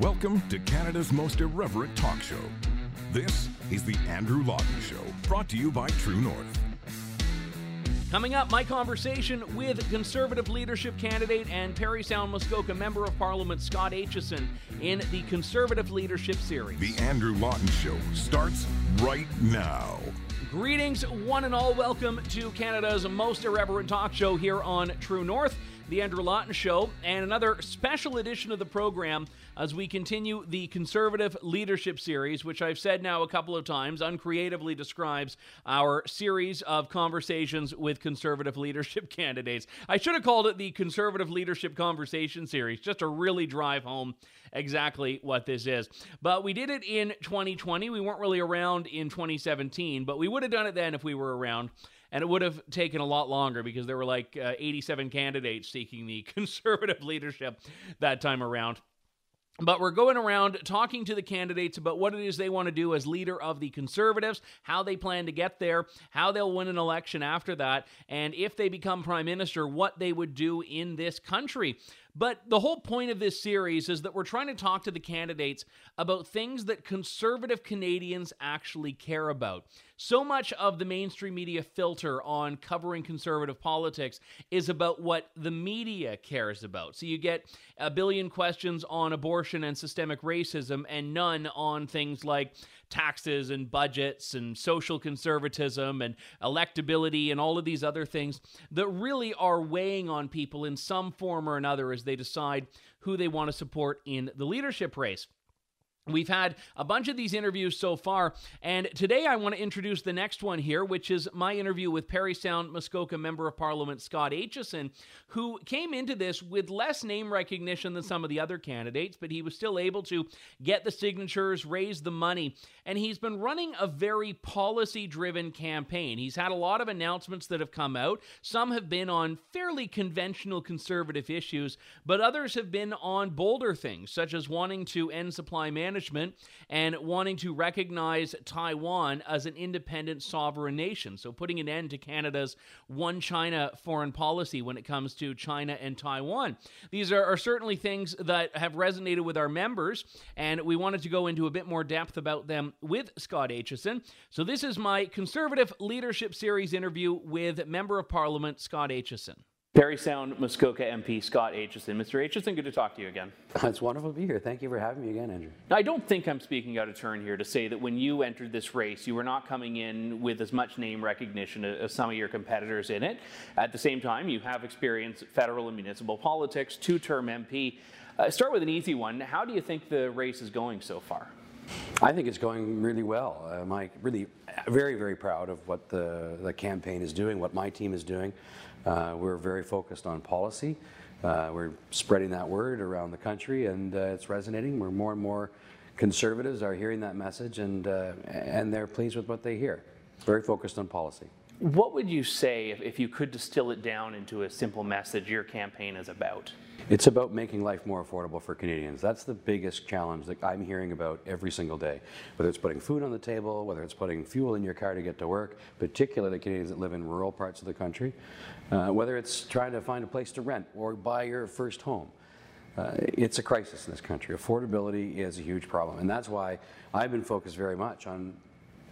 Welcome to Canada's most irreverent talk show. This is The Andrew Lawton Show, brought to you by True North. Coming up, my conversation with Conservative leadership candidate and Parry Sound Muskoka Member of Parliament Scott Aitchison in the Conservative Leadership Series. The Andrew Lawton Show starts right now. Greetings, one and all. Welcome to Canada's most irreverent talk show here on True North. The Andrew Lawton Show, and another special edition of the program as we continue the Conservative Leadership Series, which I've said now a couple of times, uncreatively describes our series of conversations with Conservative leadership candidates. I should have called it the Conservative Leadership Conversation Series, just to really drive home exactly what this is. But we did it in 2020. We weren't really around in 2017, but we would have done it then if we were around and it would have taken a lot longer because there were like uh, 87 candidates seeking the conservative leadership that time around. But we're going around talking to the candidates about what it is they want to do as leader of the Conservatives, how they plan to get there, how they'll win an election after that, and if they become Prime Minister, what they would do in this country. But the whole point of this series is that we're trying to talk to the candidates about things that conservative Canadians actually care about. So much of the mainstream media filter on covering conservative politics is about what the media cares about. So you get a billion questions on abortion and systemic racism, and none on things like taxes and budgets and social conservatism and electability and all of these other things that really are weighing on people in some form or another as they decide who they want to support in the leadership race. We've had a bunch of these interviews so far, and today I want to introduce the next one here, which is my interview with Parry Sound Muskoka Member of Parliament Scott Aitchison, who came into this with less name recognition than some of the other candidates, but he was still able to get the signatures, raise the money, and he's been running a very policy driven campaign. He's had a lot of announcements that have come out. Some have been on fairly conventional conservative issues, but others have been on bolder things, such as wanting to end supply management management and wanting to recognize Taiwan as an independent sovereign nation. So, putting an end to Canada's one China foreign policy when it comes to China and Taiwan. These are, are certainly things that have resonated with our members, and we wanted to go into a bit more depth about them with Scott Aitchison. So, this is my Conservative Leadership Series interview with Member of Parliament Scott Aitchison. Parry Sound Muskoka MP Scott Aitchison. Mr. Aitchison, good to talk to you again. It's wonderful to be here. Thank you for having me again, Andrew. Now, I don't think I'm speaking out of turn here to say that when you entered this race, you were not coming in with as much name recognition as some of your competitors in it. At the same time, you have experience federal and municipal politics, two-term MP. Uh, start with an easy one. How do you think the race is going so far? I think it's going really well. I'm uh, really very, very proud of what the, the campaign is doing, what my team is doing. Uh, we're very focused on policy. Uh, we're spreading that word around the country, and uh, it's resonating. We're more and more conservatives are hearing that message, and uh, and they're pleased with what they hear. Very focused on policy. What would you say if, if you could distill it down into a simple message your campaign is about? It's about making life more affordable for Canadians. That's the biggest challenge that I'm hearing about every single day. Whether it's putting food on the table, whether it's putting fuel in your car to get to work, particularly Canadians that live in rural parts of the country, uh, whether it's trying to find a place to rent or buy your first home. Uh, it's a crisis in this country. Affordability is a huge problem, and that's why I've been focused very much on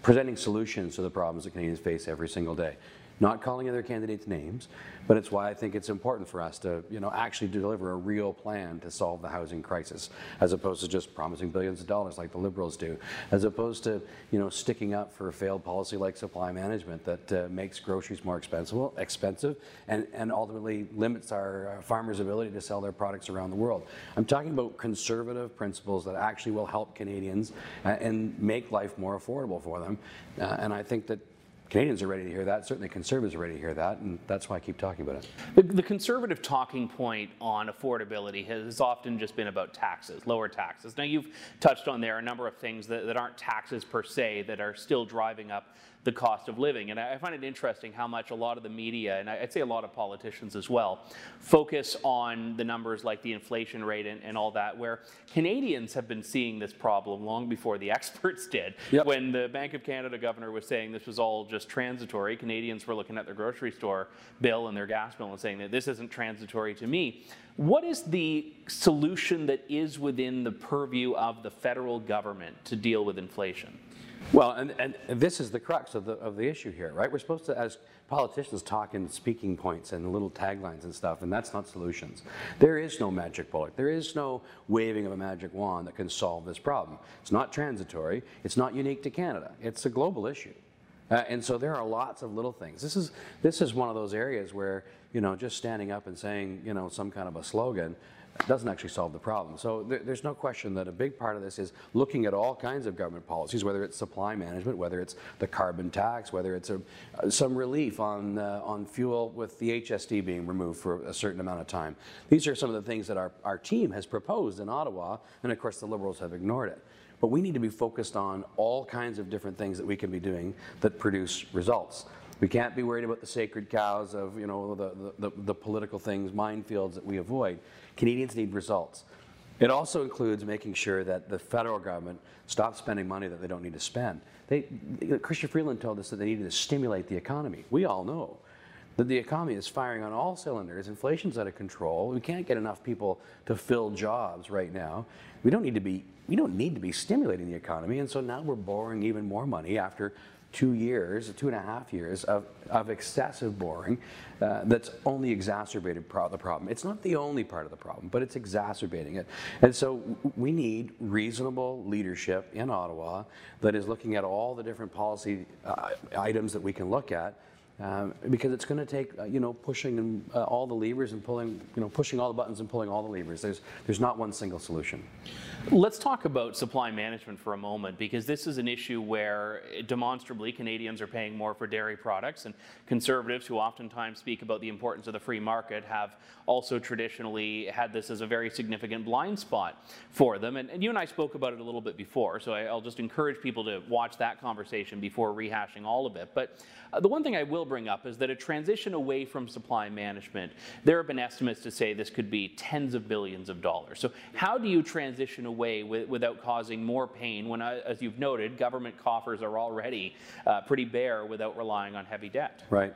presenting solutions to the problems that Canadians face every single day not calling other candidates names, but it's why I think it's important for us to, you know, actually deliver a real plan to solve the housing crisis, as opposed to just promising billions of dollars like the Liberals do, as opposed to, you know, sticking up for a failed policy like supply management that uh, makes groceries more expensive, expensive, and, and ultimately limits our uh, farmers' ability to sell their products around the world. I'm talking about conservative principles that actually will help Canadians uh, and make life more affordable for them, uh, and I think that Canadians are ready to hear that. Certainly conservatives are ready to hear that, and that's why I keep talking about it. The, the, conservative talking point on affordability has often just been about taxes, lower taxes. Now, you've touched on there a number of things that, that aren't taxes per se that are still driving up the cost of living. And I find it interesting how much a lot of the media, and I'd say a lot of politicians as well, focus on the numbers like the inflation rate and, and all that, where Canadians have been seeing this problem long before the experts did. Yep. When the Bank of Canada governor was saying this was all just transitory, Canadians were looking at their grocery store bill and their gas bill and saying that this isn't transitory to me. What is the solution that is within the purview of the federal government to deal with inflation? Well, and, and this is the crux of the, of the issue here, right? We're supposed to, as politicians, talk in speaking points and little taglines and stuff, and that's not solutions. There is no magic bullet. There is no waving of a magic wand that can solve this problem. It's not transitory. It's not unique to Canada. It's a global issue. Uh, and so there are lots of little things. This is, this is one of those areas where, you know, just standing up and saying, you know, some kind of a slogan doesn't actually solve the problem. So there, there's no question that a big part of this is looking at all kinds of government policies, whether it's supply management, whether it's the carbon tax, whether it's a, uh, some relief on, uh, on fuel with the HSD being removed for a certain amount of time. These are some of the things that our, our team has proposed in Ottawa, and of course the Liberals have ignored it. But we need to be focused on all kinds of different things that we can be doing that produce results. We can't be worried about the sacred cows of you know the, the, the, political things, minefields that we avoid. Canadians need results. It also includes making sure that the federal government stops spending money that they don't need to spend. They, Chrystia Freeland told us that they needed to stimulate the economy. We all know that the economy is firing on all cylinders. Inflation's out of control. We can't get enough people to fill jobs right now. We don't need to be we don't need to be stimulating the economy, and so now we're borrowing even more money after two years, two and a half years of, of excessive borrowing uh, that's only exacerbated pro the problem. It's not the only part of the problem, but it's exacerbating it. And so we need reasonable leadership in Ottawa that is looking at all the different policy uh, items that we can look at um, because it's going to take uh, you know pushing uh, all the levers and pulling you know pushing all the buttons and pulling all the levers. There's there's not one single solution. Let's talk about supply management for a moment because this is an issue where demonstrably Canadians are paying more for dairy products and conservatives who oftentimes speak about the importance of the free market have also traditionally had this as a very significant blind spot for them. And, and you and I spoke about it a little bit before, so I, will just encourage people to watch that conversation before rehashing all of it. But uh, the one thing I will bring up is that a transition away from supply management, there have been estimates to say this could be tens of billions of dollars. So how do you transition away with, without causing more pain when, uh, as you've noted, government coffers are already uh, pretty bare without relying on heavy debt? Right.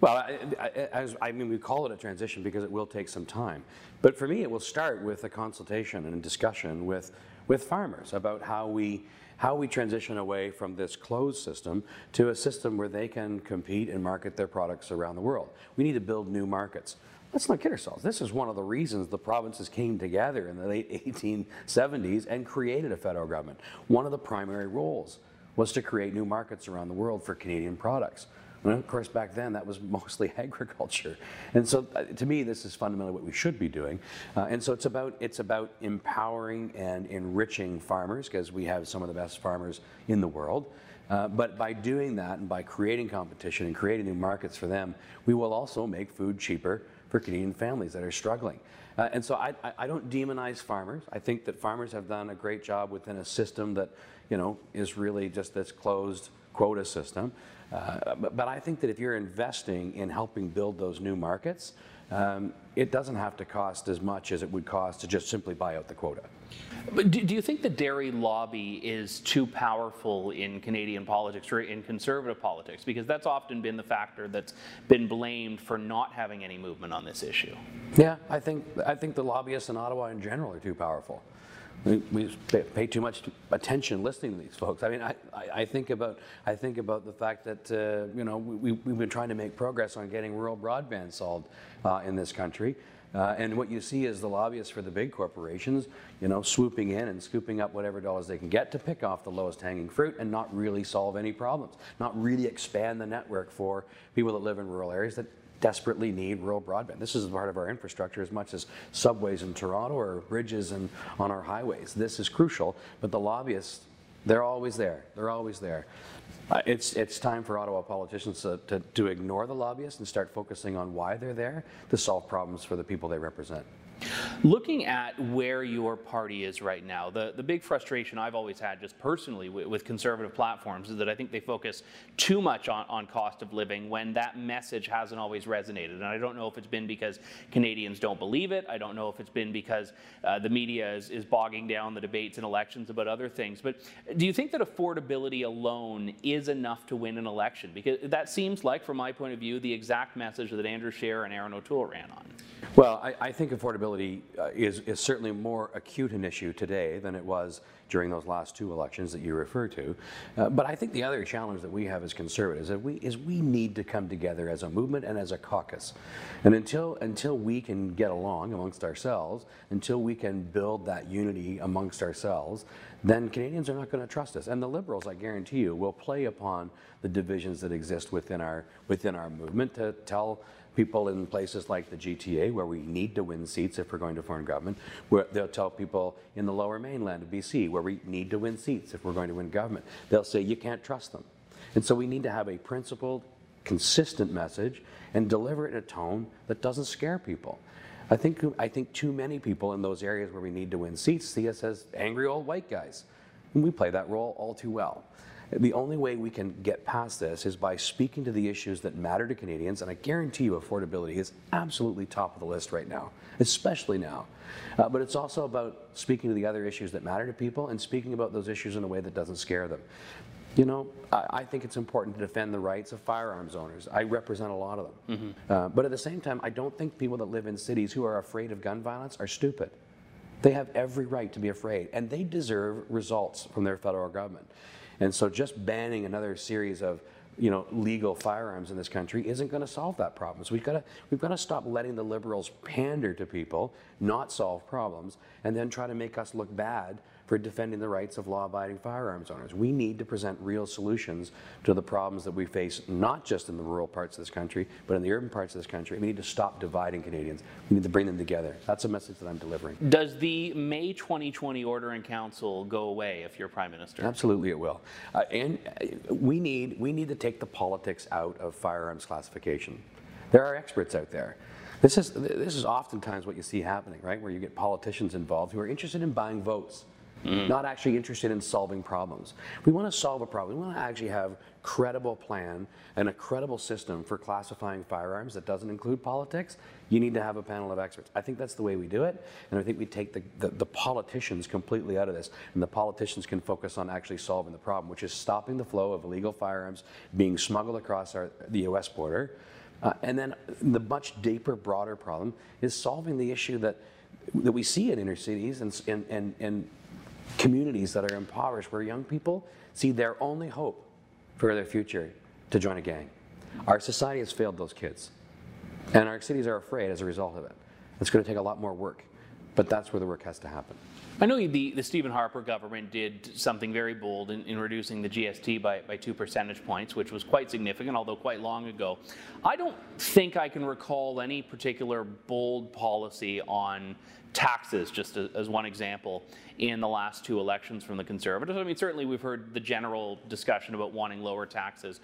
Well, I, I, as, I mean, we call it a transition because it will take some time. But for me, it will start with a consultation and a discussion with, with farmers about how we how we transition away from this closed system to a system where they can compete and market their products around the world. We need to build new markets. Let's not kid ourselves. This is one of the reasons the provinces came together in the late 1870s and created a federal government. One of the primary roles was to create new markets around the world for Canadian products. And of course, back then that was mostly agriculture. And so, uh, to me, this is fundamentally what we should be doing. Uh, and so, it's about it's about empowering and enriching farmers because we have some of the best farmers in the world. Uh, but by doing that and by creating competition and creating new markets for them, we will also make food cheaper for Canadian families that are struggling. Uh, and so I, I, don't demonize farmers. I think that farmers have done a great job within a system that, you know, is really just this closed quota system. Uh, but, but, I think that if you're investing in helping build those new markets, um, it doesn't have to cost as much as it would cost to just simply buy out the quota. But do, do, you think the dairy lobby is too powerful in Canadian politics or in conservative politics? Because that's often been the factor that's been blamed for not having any movement on this issue. Yeah, I think I think the lobbyists in Ottawa in general are too powerful we, pay too much attention listening to these folks. I mean, I, I, think about I think about the fact that uh, you know we, we've been trying to make progress on getting rural broadband solved uh, in this country. Uh, and what you see is the lobbyists for the big corporations, you know, swooping in and scooping up whatever dollars they can get to pick off the lowest hanging fruit and not really solve any problems, not really expand the network for people that live in rural areas that desperately need rural broadband. This is part of our infrastructure as much as subways in Toronto or bridges and on our highways. This is crucial, but the lobbyists, they're always there. They're always there. Uh, it's, it's time for Ottawa politicians to, to, to ignore the lobbyists and start focusing on why they're there to solve problems for the people they represent. Looking at where your party is right now, the, the big frustration I've always had, just personally, with, with conservative platforms, is that I think they focus too much on, on cost of living when that message hasn't always resonated. And I don't know if it's been because Canadians don't believe it. I don't know if it's been because uh, the media is, is bogging down the debates and elections about other things. But do you think that affordability alone is enough to win an election? Because that seems like, from my point of view, the exact message that Andrew Scheer and Erin O'Toole ran on. Well, I, I think affordability uh, is, is certainly more acute an issue today than it was during those last two elections that you refer to. Uh, but I think the other challenge that we have as conservatives is we, is we need to come together as a movement and as a caucus. And until, until we can get along amongst ourselves, until we can build that unity amongst ourselves, then Canadians are not going to trust us. And the Liberals, I guarantee you, will play upon the divisions that exist within our, within our movement to tell people in places like the GTA, where we need to win seats if we're going to foreign government, where they'll tell people in the lower mainland of BC, where we need to win seats if we're going to win government, they'll say you can't trust them. And so we need to have a principled, consistent message and deliver it in a tone that doesn't scare people. I think, I think too many people in those areas where we need to win seats see us as angry old white guys. And we play that role all too well. The only way we can get past this is by speaking to the issues that matter to Canadians, and I guarantee you affordability is absolutely top of the list right now, especially now. Uh, but it's also about speaking to the other issues that matter to people and speaking about those issues in a way that doesn't scare them. You know, I, I think it's important to defend the rights of firearms owners. I represent a lot of them. Mm-hmm. Uh, but at the same time, I don't think people that live in cities who are afraid of gun violence are stupid. They have every right to be afraid, and they deserve results from their federal government. And so just banning another series of you know, legal firearms in this country isn't going to solve that problem. So we've got to we've got to stop letting the liberals pander to people, not solve problems, and then try to make us look bad for defending the rights of law-abiding firearms owners. We need to present real solutions to the problems that we face, not just in the rural parts of this country, but in the urban parts of this country. We need to stop dividing Canadians. We need to bring them together. That's a message that I'm delivering. Does the May 2020 order in council go away if you're prime minister? Absolutely, it will. Uh, and uh, we need we need to take the politics out of firearms classification. There are experts out there. This is this is oftentimes what you see happening, right? Where you get politicians involved who are interested in buying votes mm. not actually interested in solving problems. We want to solve a problem. We want to actually have credible plan and a credible system for classifying firearms that doesn't include politics. You need to have a panel of experts. I think that's the way we do it, and I think we take the, the, the politicians completely out of this, and the politicians can focus on actually solving the problem, which is stopping the flow of illegal firearms being smuggled across our, the U.S. border. Uh, and then the much deeper, broader problem is solving the issue that that we see in inner cities and, and, and, and communities that are impoverished where young people see their only hope for their future to join a gang. Our society has failed those kids, and our cities are afraid as a result of it. It's going to take a lot more work, but that's where the work has to happen. I know the, the Stephen Harper government did something very bold in, in reducing the GST by, by two percentage points, which was quite significant, although quite long ago. I don't think I can recall any particular bold policy on taxes, just as, as one example, in the last two elections from the Conservatives. I mean, certainly we've heard the general discussion about wanting lower taxes.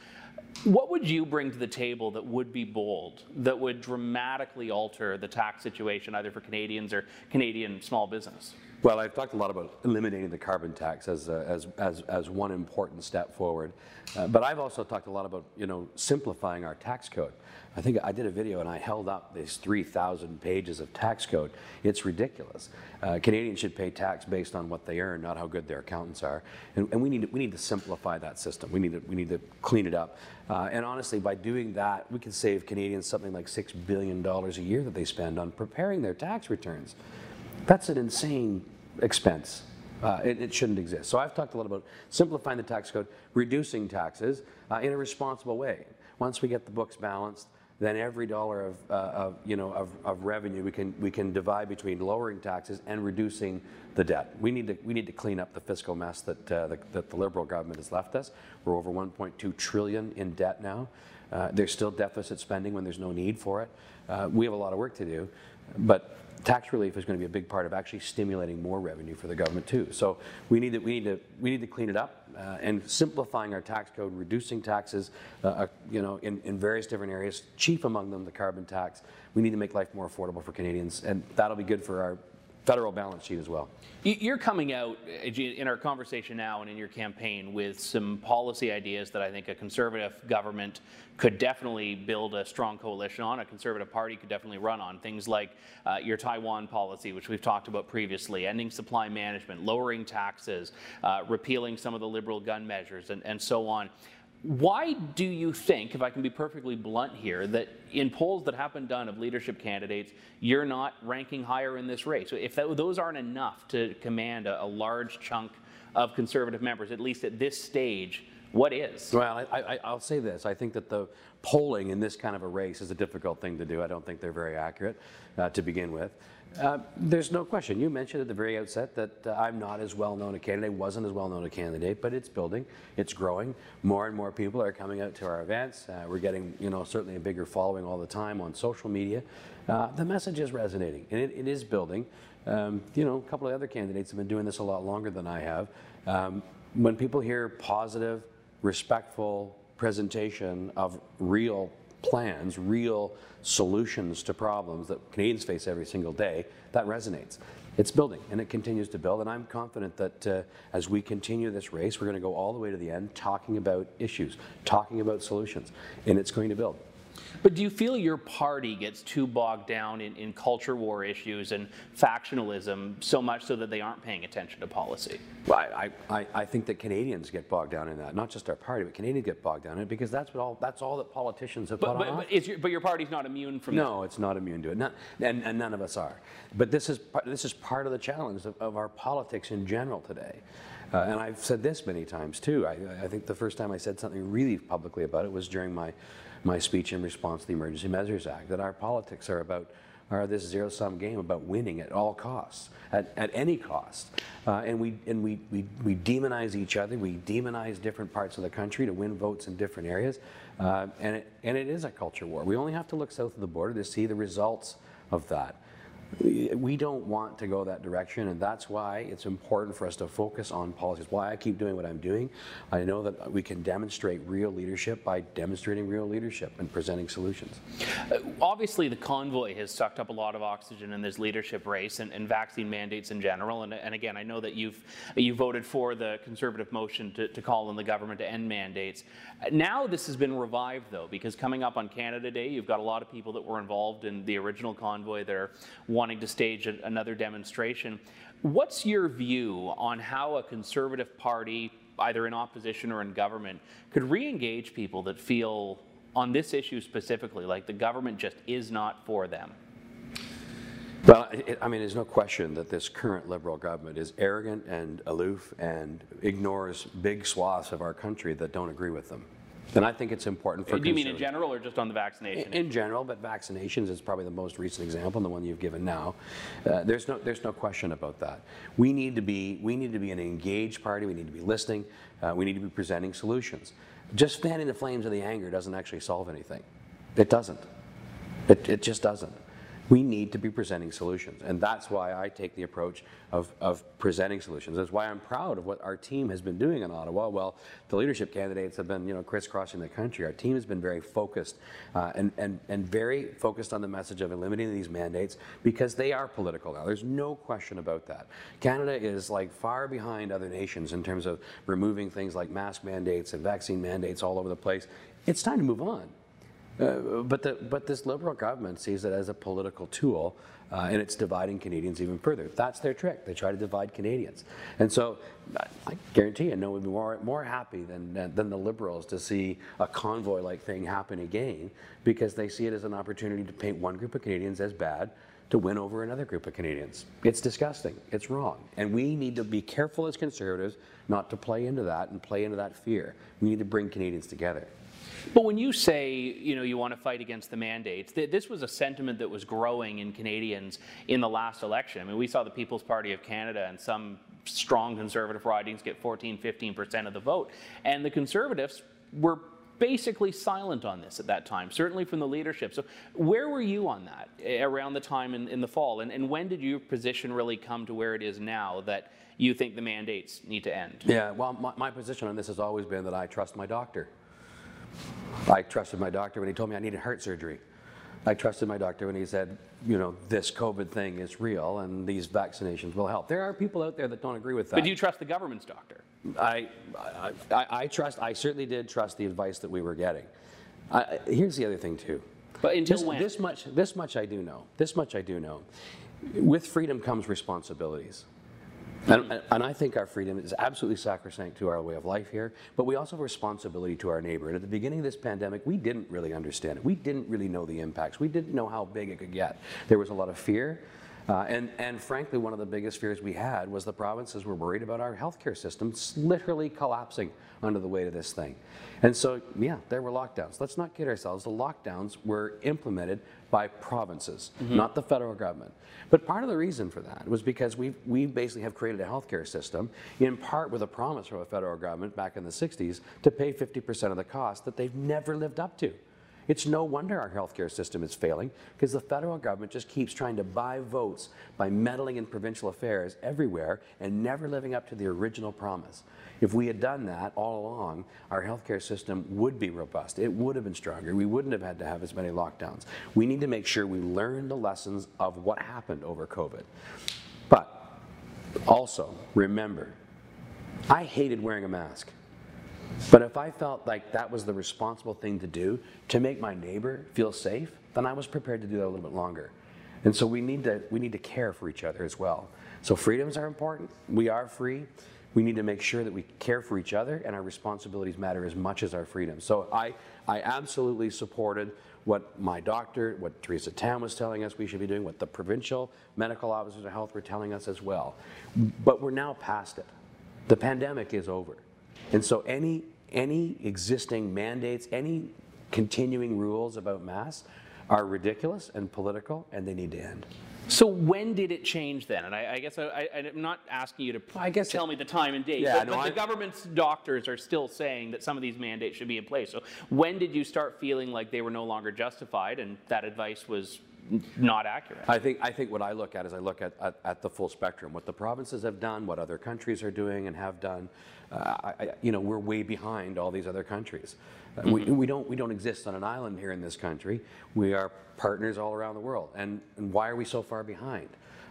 What would you bring to the table that would be bold, that would dramatically alter the tax situation either for Canadians or Canadian small business? Well, I've talked a lot about eliminating the carbon tax as, uh, as, as, as one important step forward. Uh, but I've also talked a lot about, you know, simplifying our tax code. I think I did a video and I held up these 3,000 pages of tax code. It's ridiculous. Uh, Canadians should pay tax based on what they earn, not how good their accountants are. And, and we, need to, we need to simplify that system. We need to, we need to clean it up. Uh, and honestly, by doing that, we can save Canadians something like $6 billion a year that they spend on preparing their tax returns. That's an insane expense. Uh, it, it, shouldn't exist. So I've talked a lot about simplifying the tax code, reducing taxes uh, in a responsible way. Once we get the books balanced, then every dollar of, uh, of you know, of, of, revenue we can, we can divide between lowering taxes and reducing the debt. We need to, we need to clean up the fiscal mess that, uh, the, that the Liberal government has left us. We're over 1.2 trillion in debt now. Uh, there's still deficit spending when there's no need for it. Uh, we have a lot of work to do, but tax relief is going to be a big part of actually stimulating more revenue for the government too. So we need to we need to we need to clean it up uh, and simplifying our tax code, reducing taxes, uh, uh, you know, in, in various different areas. Chief among them, the carbon tax. We need to make life more affordable for Canadians, and that'll be good for our federal balance sheet as well. You're coming out uh, in our conversation now and in your campaign with some policy ideas that I think a conservative government could definitely build a strong coalition on. A conservative party could definitely run on things like uh, your Taiwan policy, which we've talked about previously, ending supply management, lowering taxes, uh, repealing some of the liberal gun measures, and, and so on. Why do you think, if I can be perfectly blunt here, that in polls that have been done of leadership candidates, you're not ranking higher in this race? So if that, those aren't enough to command a, a, large chunk of conservative members, at least at this stage, what is? Well, I, will say this. I think that the polling in this kind of a race is a difficult thing to do. I don't think they're very accurate uh, to begin with. Uh, there's no question. You mentioned at the very outset that uh, I'm not as well known a candidate, wasn't as well known a candidate, but it's building, it's growing. More and more people are coming out to our events. Uh, we're getting, you know, certainly a bigger following all the time on social media. Uh, the message is resonating, and it, it is building. Um, you know, a couple of other candidates have been doing this a lot longer than I have. Um, when people hear positive, respectful presentation of real plans, real solutions to problems that Canadians face every single day, that resonates. It's building and it continues to build. And I'm confident that uh, as we continue this race, we're going to go all the way to the end talking about issues, talking about solutions, and it's going to build. But do you feel your party gets too bogged down in, in culture war issues and factionalism so much so that they aren't paying attention to policy? Well, I, I, I think that Canadians get bogged down in that. Not just our party, but Canadians get bogged down in it because that's what all that's all that politicians have but, put but, on. But, your, but your party's not immune from no, that. it's not immune to it, not, and, and none of us are. But this is this is part of the challenge of, of our politics in general today. Uh, and I've said this many times too. I, I, think the first time I said something really publicly about it was during my my speech in response to the Emergency Measures Act, that our politics are about are this zero-sum game about winning at all costs, at, at any cost. Uh, and we, and we, we, we demonize each other, we demonize different parts of the country to win votes in different areas. Uh, and, it, and it is a culture war. We only have to look south of the border to see the results of that. We don't want to go that direction, and that's why it's important for us to focus on policies. Why I keep doing what I'm doing. I know that we can demonstrate real leadership by demonstrating real leadership and presenting solutions. Uh, obviously, the convoy has sucked up a lot of oxygen in this leadership race and, and vaccine mandates in general. And, and, again, I know that you've you voted for the conservative motion to, to call on the government to end mandates. Now this has been revived, though, because coming up on Canada Day, you've got a lot of people that were involved in the original convoy that are wanting to stage a, another demonstration. What's your view on how a conservative party, either in opposition or in government, could re engage people that feel on this issue specifically like the government just is not for them? Well, it, I mean, there's no question that this current Liberal government is arrogant and aloof and ignores big swaths of our country that don't agree with them. And I think it's important for. Do you mean in general or just on the vaccination? In, in general, but vaccinations is probably the most recent example, and the one you've given now. Uh, there's no there's no question about that. We need to be we need to be an engaged party. We need to be listening. Uh, we need to be presenting solutions. Just fanning the flames of the anger doesn't actually solve anything. It doesn't. It, it just doesn't we need to be presenting solutions. And that's why I take the approach of, of presenting solutions. That's why I'm proud of what our team has been doing in Ottawa. Well, the leadership candidates have been, you know, crisscrossing the country. Our team has been very focused uh, and, and, and very focused on the message of eliminating these mandates because they are political now. There's no question about that. Canada is like far behind other nations in terms of removing things like mask mandates and vaccine mandates all over the place. It's time to move on. Uh, but, the, but this Liberal government sees it as a political tool, uh, and it's dividing Canadians even further. That's their trick. They try to divide Canadians. And so I guarantee you, no one would be more, more happy than, than the Liberals to see a convoy-like thing happen again because they see it as an opportunity to paint one group of Canadians as bad to win over another group of Canadians. It's disgusting. It's wrong. And we need to be careful as Conservatives not to play into that and play into that fear. We need to bring Canadians together. But when you say, you know, you want to fight against the mandates, th this was a sentiment that was growing in Canadians in the last election. I mean, we saw the People's Party of Canada and some strong conservative ridings get 14, 15% of the vote. And the conservatives were basically silent on this at that time, certainly from the leadership. So, where were you on that eh, around the time in, in the fall? And, and when did your position really come to where it is now that you think the mandates need to end? Yeah, well, my, my position on this has always been that I trust my doctor. I trusted my doctor when he told me I needed heart surgery. I trusted my doctor when he said, you know, this COVID thing is real and these vaccinations will help. There are people out there that don't agree with that. But do you trust the government's doctor? I, I, I, I trust, I certainly did trust the advice that we were getting. I, here's the other thing too. But until this, when? This much, this much I do know. This much I do know. With freedom comes responsibilities. And, and, I think our freedom is absolutely sacrosanct to our way of life here, but we also have responsibility to our neighbor. And at the beginning of this pandemic, we didn't really understand it. We didn't really know the impacts. We didn't know how big it could get. There was a lot of fear. Uh, and, and frankly, one of the biggest fears we had was the provinces were worried about our healthcare systems literally collapsing under the weight of this thing. And so, yeah, there were lockdowns. Let's not kid ourselves. The lockdowns were implemented by provinces, mm-hmm. not the federal government. But part of the reason for that was because we we basically have created a healthcare system, in part with a promise from a federal government back in the 60s to pay 50% of the cost that they've never lived up to. It's no wonder our healthcare system is failing because the federal government just keeps trying to buy votes by meddling in provincial affairs everywhere and never living up to the original promise. If we had done that all along, our healthcare system would be robust. It would have been stronger. We wouldn't have had to have as many lockdowns. We need to make sure we learn the lessons of what happened over COVID. But also, remember, I hated wearing a mask. But if I felt like that was the responsible thing to do to make my neighbor feel safe, then I was prepared to do that a little bit longer. And so we need to we need to care for each other as well. So freedoms are important. We are free. We need to make sure that we care for each other and our responsibilities matter as much as our freedoms. So I I absolutely supported what my doctor, what Theresa Tam was telling us we should be doing, what the provincial medical officers of health were telling us as well. But we're now past it. The pandemic is over. And so any, any existing mandates, any continuing rules about masks are ridiculous and political, and they need to end. So when did it change then? And I, I guess I, am not asking you to I guess tell it, me the time and date, yeah, but, no, but the government's doctors are still saying that some of these mandates should be in place. So when did you start feeling like they were no longer justified and that advice was not accurate. I think I think what I look at is I look at, at, at, the full spectrum, what the provinces have done, what other countries are doing and have done. Uh, I, you know, we're way behind all these other countries. Uh, mm-hmm. we, we don't we don't exist on an island here in this country. We are partners all around the world. And, and why are we so far behind?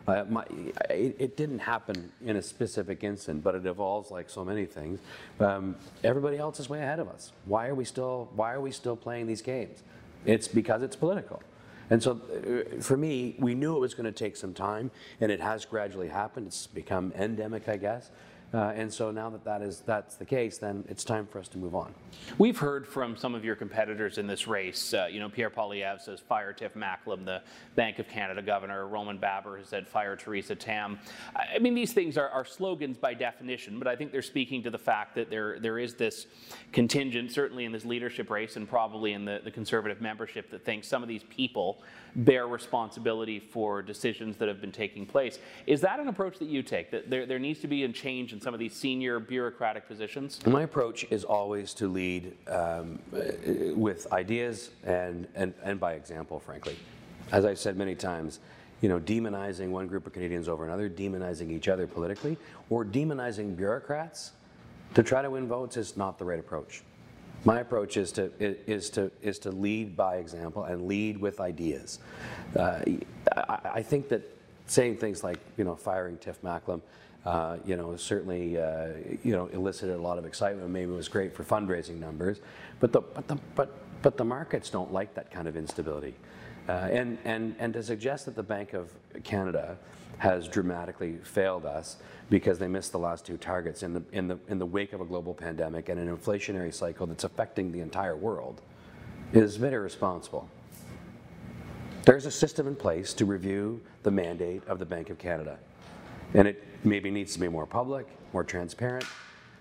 Uh, my, it, it, didn't happen in a specific instant, but it evolves like so many things. Um, everybody else is way ahead of us. Why are we still Why are we still playing these games? It's because it's political. And so uh, for me, we knew it was going to take some time, and it has gradually happened. It's become endemic, I guess. Uh, and so now that, that is, that's the case, then it's time for us to move on. We've heard from some of your competitors in this race. Uh, you know, Pierre Poilievre says fire Tiff Macklem, the Bank of Canada governor. Roman Baber has said fire Theresa Tam. I mean, these things are, are, slogans by definition, but I think they're speaking to the fact that there, there is this contingent, certainly in this leadership race and probably in the, the conservative membership, that thinks some of these people bear responsibility for decisions that have been taking place. Is that an approach that you take, that there, there needs to be a change in some of these senior bureaucratic positions? My approach is always to lead um, with ideas and, and, and by example, frankly. As I've said many times, you know, demonizing one group of Canadians over another, demonizing each other politically, or demonizing bureaucrats to try to win votes is not the right approach. My approach is to is to is to lead by example and lead with ideas. Uh, I, I, think that saying things like you know firing Tiff Macklem, uh, you know certainly uh, you know elicited a lot of excitement. Maybe it was great for fundraising numbers, but the but the but but the markets don't like that kind of instability. Uh, and, and, and to suggest that the Bank of Canada has dramatically failed us because they missed the last two targets in the, in the, in the wake of a global pandemic and an inflationary cycle that's affecting the entire world is bit irresponsible. There's a system in place to review the mandate of the Bank of Canada. And it maybe needs to be more public, more transparent,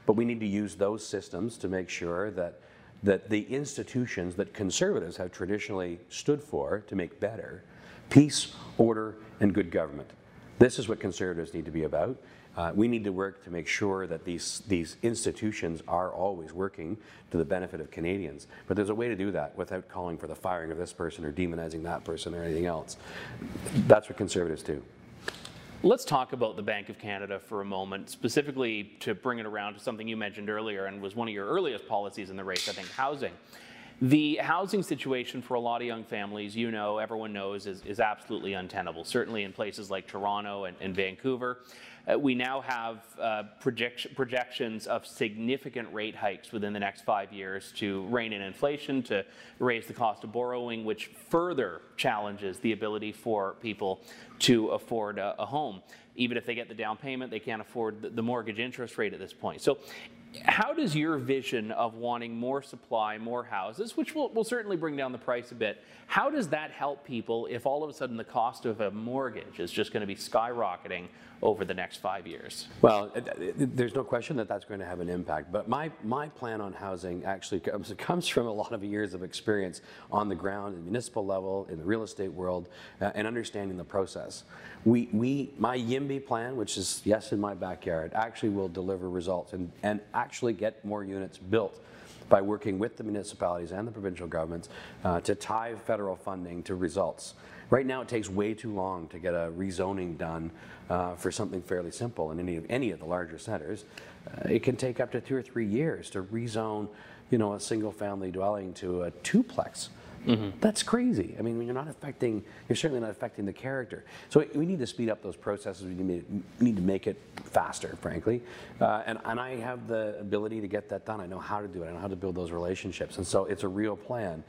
but we need to use those systems to make sure that that the institutions that conservatives have traditionally stood for to make better peace, order, and good government This is what conservatives need to be about. Uh, we need to work to make sure that these, these institutions are always working to the benefit of Canadians. But there's a way to do that without calling for the firing of this person or demonizing that person or anything else. That's what conservatives do. Let's talk about the Bank of Canada for a moment, specifically to bring it around to something you mentioned earlier and was one of your earliest policies in the race, I think, housing. The housing situation for a lot of young families, you know, everyone knows, is, is absolutely untenable, certainly in places like Toronto and, and Vancouver. Uh, we now have uh, project projections of significant rate hikes within the next five years to rein in inflation, to raise the cost of borrowing, which further challenges the ability for people to afford a, a home. Even if they get the down payment, they can't afford the, the mortgage interest rate at this point. So how does your vision of wanting more supply, more houses, which will, will certainly bring down the price a bit, how does that help people if all of a sudden the cost of a mortgage is just going to be skyrocketing over the next five years? Well, there's no question that that's going to have an impact. But my, my plan on housing actually comes, comes from a lot of years of experience on the ground, at the municipal level, in the real estate world, uh, and understanding the process. We, we, my YIMBY plan, which is yes in my backyard, actually will deliver results and, and actually get more units built by working with the municipalities and the provincial governments uh, to tie federal funding to results. Right now, it takes way too long to get a rezoning done uh, for something fairly simple in any of, any of the larger centers. Uh, it can take up to two or three years to rezone, you know, a single-family dwelling to a duplex. Mm-hmm. That's crazy. I mean, you're not affecting, you're certainly not affecting the character. So we need to speed up those processes. We need to make it faster, frankly. Uh, and, and I have the ability to get that done. I know how to do it. I know how to build those relationships. And so it's a real plan.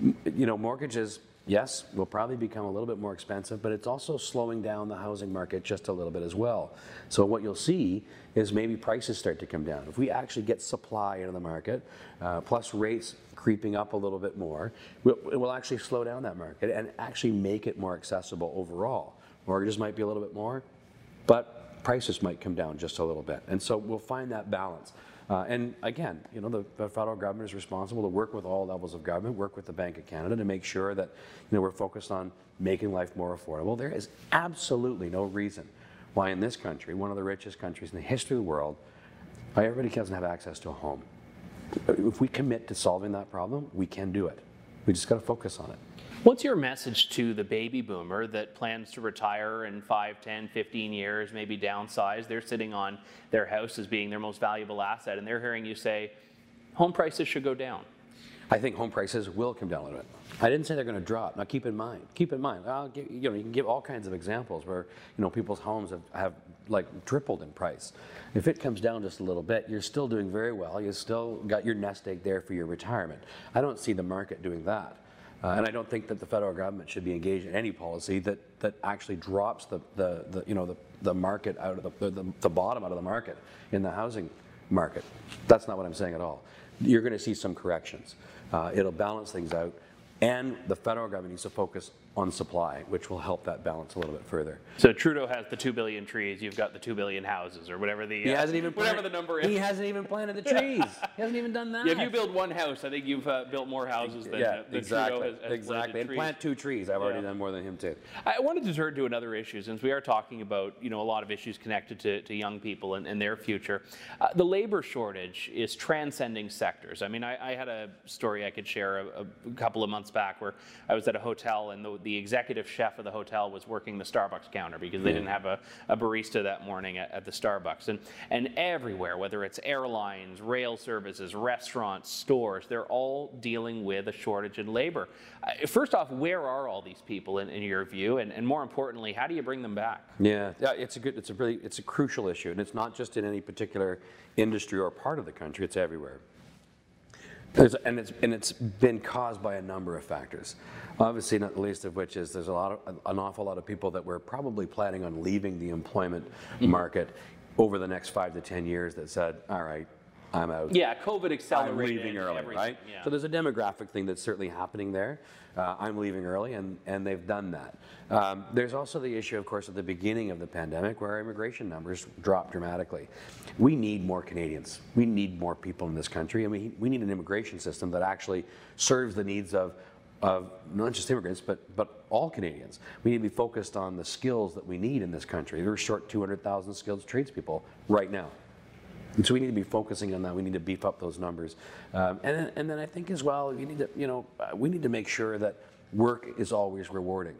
You know, mortgages yes, will probably become a little bit more expensive, but it's also slowing down the housing market just a little bit as well. So what you'll see is maybe prices start to come down. If we actually get supply into the market, uh, plus rates creeping up a little bit more, it will actually slow down that market and actually make it more accessible overall. Mortgages might be a little bit more, but prices might come down just a little bit. And so we'll find that balance. Uh, and again, you know, the, the, federal government is responsible to work with all levels of government, work with the Bank of Canada to make sure that, you know, we're focused on making life more affordable. There is absolutely no reason why in this country, one of the richest countries in the history of the world, why everybody doesn't have access to a home. If we commit to solving that problem, we can do it. We just got to focus on it. What's your message to the baby boomer that plans to retire in 5, 10, 15 years, maybe downsize? They're sitting on their house as being their most valuable asset, and they're hearing you say, home prices should go down. I think home prices will come down a little bit. I didn't say they're going to drop. Now keep in mind, keep in mind, give, you know, you can give all kinds of examples where, you know, people's homes have, have like tripled in price. If it comes down just a little bit, you're still doing very well. You still got your nest egg there for your retirement. I don't see the market doing that. Uh, and I don't think that the federal government should be engaged in any policy that, that actually drops the, the, the you know, the, the market out of the, the, the bottom out of the market in the housing market. That's not what I'm saying at all. You're going to see some corrections. Uh, it'll balance things out. And the federal government needs to focus on supply, which will help that balance a little bit further. So Trudeau has the two billion trees. You've got the two billion houses, or whatever the he uh, hasn't even whatever the number is. He hasn't even planted the trees. he hasn't even done that. Yeah, if you build one house, I think you've uh, built more houses than, yeah, than exactly, Trudeau has, has exactly. And trees. plant two trees. I've already done more than him too. I wanted to turn to another issue since we are talking about you know a lot of issues connected to, to young people and, and their future. Uh, the labor shortage is transcending sectors. I mean, I, I had a story I could share a, a, couple of months back where I was at a hotel and the, the executive chef of the hotel was working the Starbucks counter because they didn't have a, a barista that morning at, at, the Starbucks. And, and everywhere, whether it's airlines, rail services, restaurants, stores, they're all dealing with a shortage in labor. Uh, first off, where are all these people in, in your view? And, and more importantly, how do you bring them back? Yeah, yeah, it's a good, it's a really, it's a crucial issue. And it's not just in any particular industry or part of the country, it's everywhere. There's, and, it's, and it's been caused by a number of factors. Obviously, not the least of which is there's a lot of, an awful lot of people that were probably planning on leaving the employment market over the next five to 10 years that said, all right, I'm out. Yeah, COVID accelerated. I'm leaving early, right? Yeah. So there's a demographic thing that's certainly happening there. Uh, I'm leaving early, and, and they've done that. Um, there's also the issue, of course, at the beginning of the pandemic where our immigration numbers dropped dramatically. We need more Canadians. We need more people in this country, and we, we need an immigration system that actually serves the needs of of not just immigrants, but, but all Canadians. We need to be focused on the skills that we need in this country. We're short 200,000 skilled tradespeople right now. And so we need to be focusing on that. We need to beef up those numbers. Um, and, then, and then I think as well, you need to, you know, uh, we need to make sure that work is always rewarding.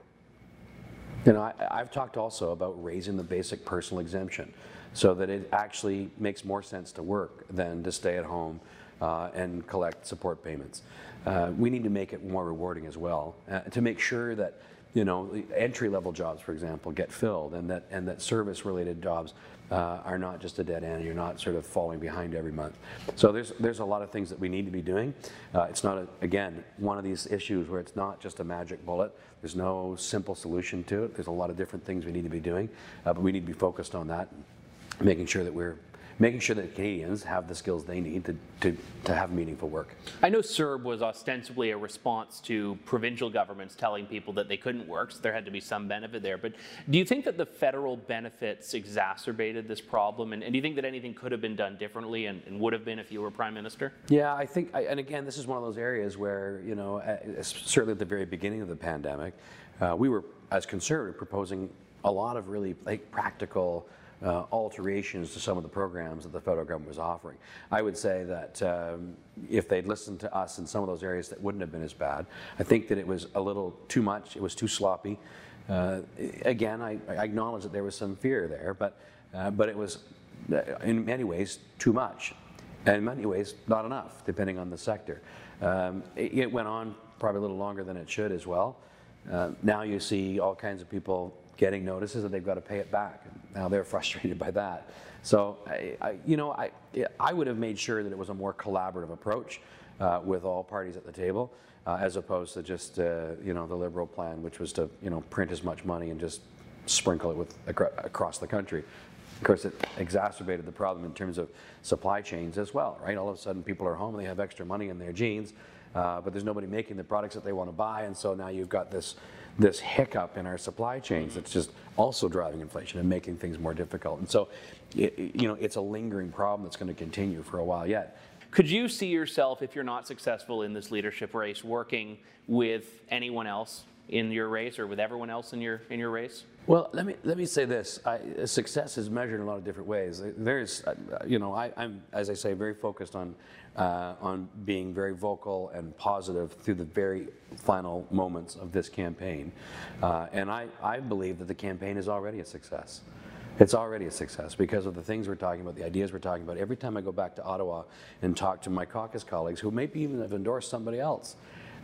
You know, I, I've talked also about raising the basic personal exemption so that it actually makes more sense to work than to stay at home uh, and collect support payments. Uh, we need to make it more rewarding as well uh, to make sure that you know entry level jobs, for example, get filled, and that and that service related jobs uh, are not just a dead end. You're not sort of falling behind every month. So there's there's a lot of things that we need to be doing. Uh, it's not a, again one of these issues where it's not just a magic bullet. There's no simple solution to it. There's a lot of different things we need to be doing, uh, but we need to be focused on that, making sure that we're making sure that Canadians have the skills they need to, to, to have meaningful work. I know CERB was ostensibly a response to provincial governments telling people that they couldn't work, so there had to be some benefit there. But do you think that the federal benefits exacerbated this problem? And, and do you think that anything could have been done differently and, and, would have been if you were Prime Minister? Yeah, I think, I, and again, this is one of those areas where, you know, uh, certainly at the very beginning of the pandemic, uh, we were, as conservative, proposing a lot of really like practical uh, alterations to some of the programs that the federal government was offering. I would say that um, if they'd listened to us in some of those areas, that wouldn't have been as bad. I think that it was a little too much. It was too sloppy. Uh, again, I, I, acknowledge that there was some fear there, but uh, but it was uh, in many ways too much, and in many ways not enough, depending on the sector. Um, it, it, went on probably a little longer than it should as well. Uh, now you see all kinds of people getting notices that they've got to pay it back. Now they're frustrated by that. So, I, I, you know, I, I would have made sure that it was a more collaborative approach uh, with all parties at the table, uh, as opposed to just, uh, you know, the Liberal plan, which was to, you know, print as much money and just sprinkle it with across the country. Of course, it exacerbated the problem in terms of supply chains as well, right? All of a sudden, people are home and they have extra money in their jeans, uh, but there's nobody making the products that they want to buy, and so now you've got this this hiccup in our supply chains that's just also driving inflation and making things more difficult. And so, it, you know, it's a lingering problem that's going to continue for a while yet. Could you see yourself, if you're not successful in this leadership race, working with anyone else in your race or with everyone else in your in your race? Well, let me let me say this: I, success is measured in a lot of different ways. There's, uh, you know, I, am as I say, very focused on uh, on being very vocal and positive through the very final moments of this campaign, uh, and I I believe that the campaign is already a success. It's already a success because of the things we're talking about, the ideas we're talking about. Every time I go back to Ottawa and talk to my caucus colleagues who maybe even have endorsed somebody else,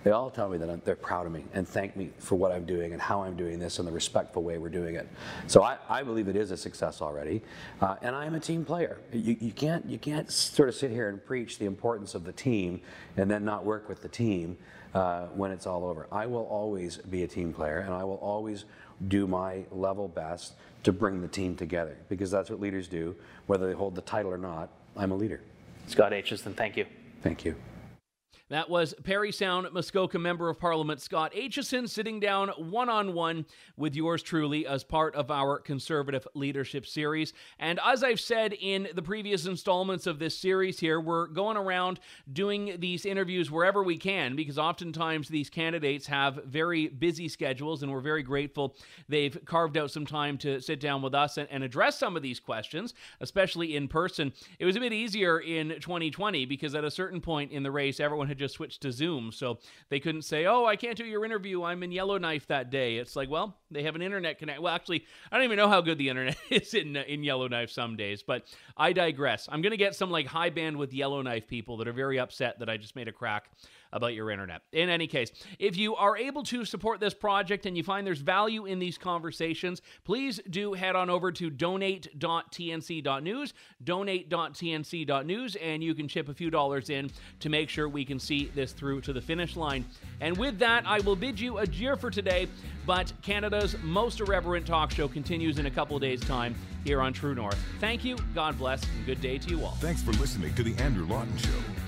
they all tell me that they're proud of me and thank me for what I'm doing and how I'm doing this and the respectful way we're doing it. So I, I believe it is a success already, uh, and I am a team player. You, you, can't you can't sort of sit here and preach the importance of the team and then not work with the team uh, when it's all over. I will always be a team player, and I will always do my level best to bring the team together because that's what leaders do, whether they hold the title or not. I'm a leader. Scott Aitchison, thank you. Thank you. That was Parry Sound Muskoka Member of Parliament Scott Aitchison sitting down one on one with yours truly as part of our Conservative Leadership Series. And as I've said in the previous installments of this series here, we're going around doing these interviews wherever we can because oftentimes these candidates have very busy schedules, and we're very grateful they've carved out some time to sit down with us and, and address some of these questions, especially in person. It was a bit easier in 2020 because at a certain point in the race, everyone had just switched to Zoom. So they couldn't say, oh, I can't do your interview. I'm in Yellowknife that day. It's like, well, they have an internet connect. Well, actually, I don't even know how good the internet is in, in Yellowknife some days, but I digress. I'm going to get some like high bandwidth Yellowknife people that are very upset that I just made a crack about your internet. In any case, if you are able to support this project and you find there's value in these conversations, please do head on over to donate.tnc.news, donate.tnc.news, and you can chip a few dollars in to make sure we can see this through to the finish line. And with that, I will bid you adieu for today, but Canada's most irreverent talk show continues in a couple days' time here on True North. Thank you, God bless, and good day to you all. Thanks for listening to The Andrew Lawton Show.